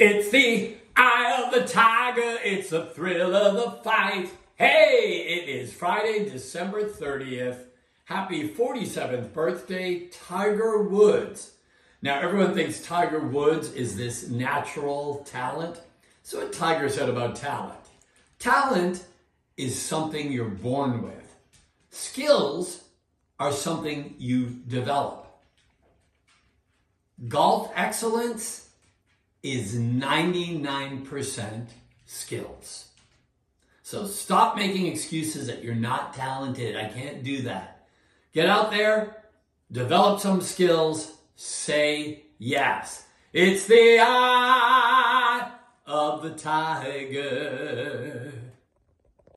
It's the eye of the tiger. It's the thrill of the fight. Hey, it is Friday, December 30th. Happy 47th birthday, Tiger Woods. Now, everyone thinks Tiger Woods is this natural talent. So, what Tiger said about talent talent is something you're born with, skills are something you develop. Golf excellence is 99% skills. So stop making excuses that you're not talented. I can't do that. Get out there, develop some skills, say yes. It's the eye of the tiger.